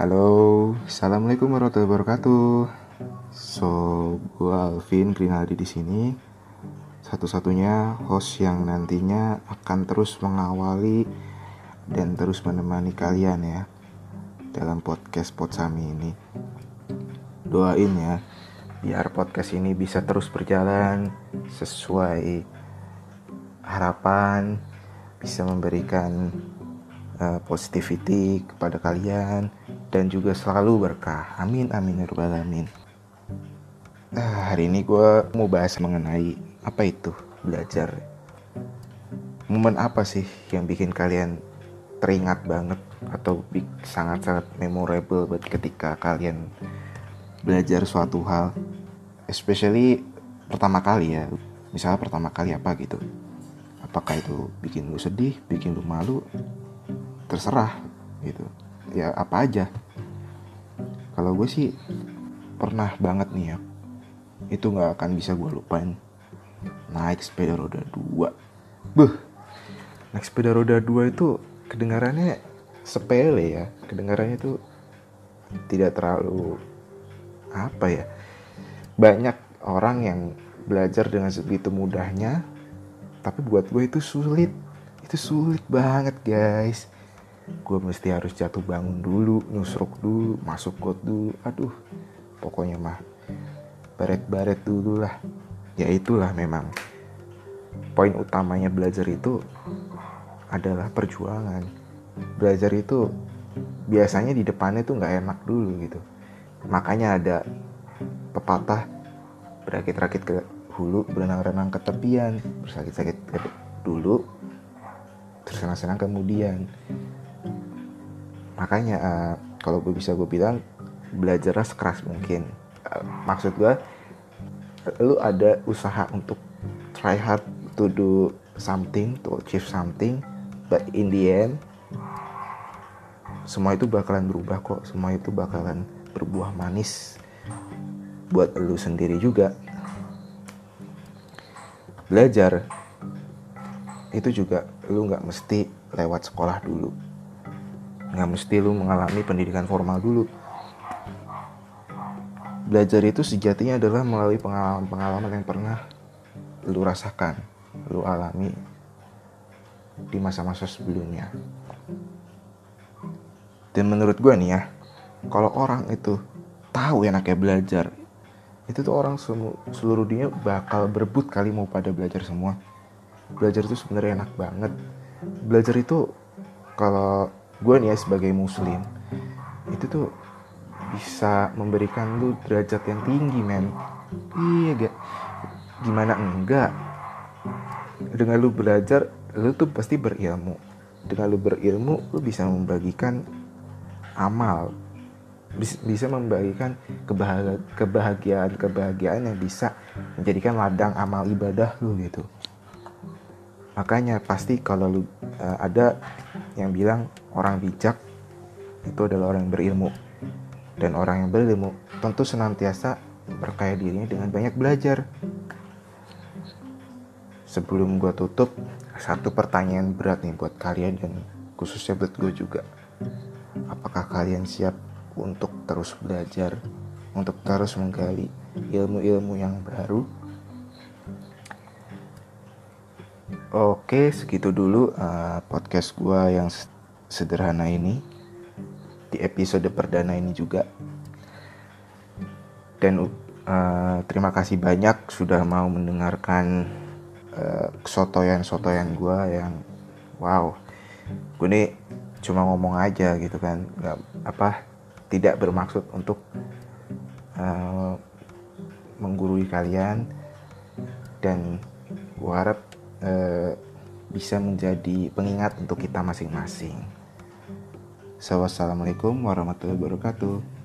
Halo, assalamualaikum warahmatullahi wabarakatuh. So, gue Alvin Grinaldi di sini. Satu-satunya host yang nantinya akan terus mengawali dan terus menemani kalian ya dalam podcast Potsami ini. Doain ya, biar podcast ini bisa terus berjalan sesuai harapan, bisa memberikan uh, positivity kepada kalian dan juga selalu berkah. Amin amin ya rabbal alamin. Uh, hari ini gue mau bahas mengenai apa itu belajar. Momen apa sih yang bikin kalian teringat banget atau sangat-sangat memorable buat ketika kalian belajar suatu hal, especially pertama kali ya. Misalnya pertama kali apa gitu. Apakah itu bikin lu sedih, bikin lu malu, terserah gitu ya apa aja. Kalau gue sih pernah banget nih ya itu nggak akan bisa gue lupain. Naik sepeda roda dua. Buh, naik sepeda roda dua itu kedengarannya sepele ya. Kedengarannya itu tidak terlalu apa ya. Banyak orang yang belajar dengan segitu mudahnya tapi buat gue itu sulit. Itu sulit banget guys gue mesti harus jatuh bangun dulu nusruk dulu masuk got dulu. Aduh pokoknya mah baret-baret dulu lah. Ya itulah memang. Poin utamanya belajar itu adalah perjuangan. Belajar itu biasanya di depannya tuh nggak enak dulu gitu. Makanya ada pepatah berakit-rakit ke hulu berenang-renang ke tepian bersakit-sakit dulu terus senang-senang kemudian makanya uh, kalau gue bisa gue bilang belajarlah sekeras mungkin. Uh, maksud gue lu ada usaha untuk try hard to do something to achieve something but in the end semua itu bakalan berubah kok. Semua itu bakalan berbuah manis buat lu sendiri juga. Belajar itu juga lu nggak mesti lewat sekolah dulu nggak mesti lu mengalami pendidikan formal dulu. Belajar itu sejatinya adalah melalui pengalaman-pengalaman yang pernah lu rasakan lu alami di masa-masa sebelumnya. Dan menurut gue nih ya kalau orang itu tahu enaknya belajar itu tuh orang seluruh dunia bakal berebut kali mau pada belajar semua. Belajar itu sebenarnya enak banget. Belajar itu kalau gue nih ya sebagai muslim itu tuh bisa memberikan lu derajat yang tinggi men. Iya gak? Gimana enggak? Dengan lu belajar lu tuh pasti berilmu. Dengan lu berilmu lu bisa membagikan amal. Bisa membagikan kebahagiaan kebahagiaan yang bisa menjadikan ladang amal ibadah lu gitu. Makanya pasti kalau lu uh, ada yang bilang orang bijak itu adalah orang yang berilmu. Dan orang yang berilmu tentu senantiasa berkaya dirinya dengan banyak belajar. Sebelum gue tutup satu pertanyaan berat nih buat kalian dan khususnya buat gue juga. Apakah kalian siap untuk terus belajar untuk terus menggali ilmu-ilmu yang baru Oke, segitu dulu uh, podcast gue yang sederhana ini. Di episode perdana ini juga. Dan uh, terima kasih banyak sudah mau mendengarkan uh, sotoyan-sotoyan gue yang wow, gue ini cuma ngomong aja gitu kan, nggak apa tidak bermaksud untuk uh, menggurui kalian. Dan gue harap uh, bisa menjadi pengingat untuk kita masing-masing. So, wassalamualaikum warahmatullahi wabarakatuh.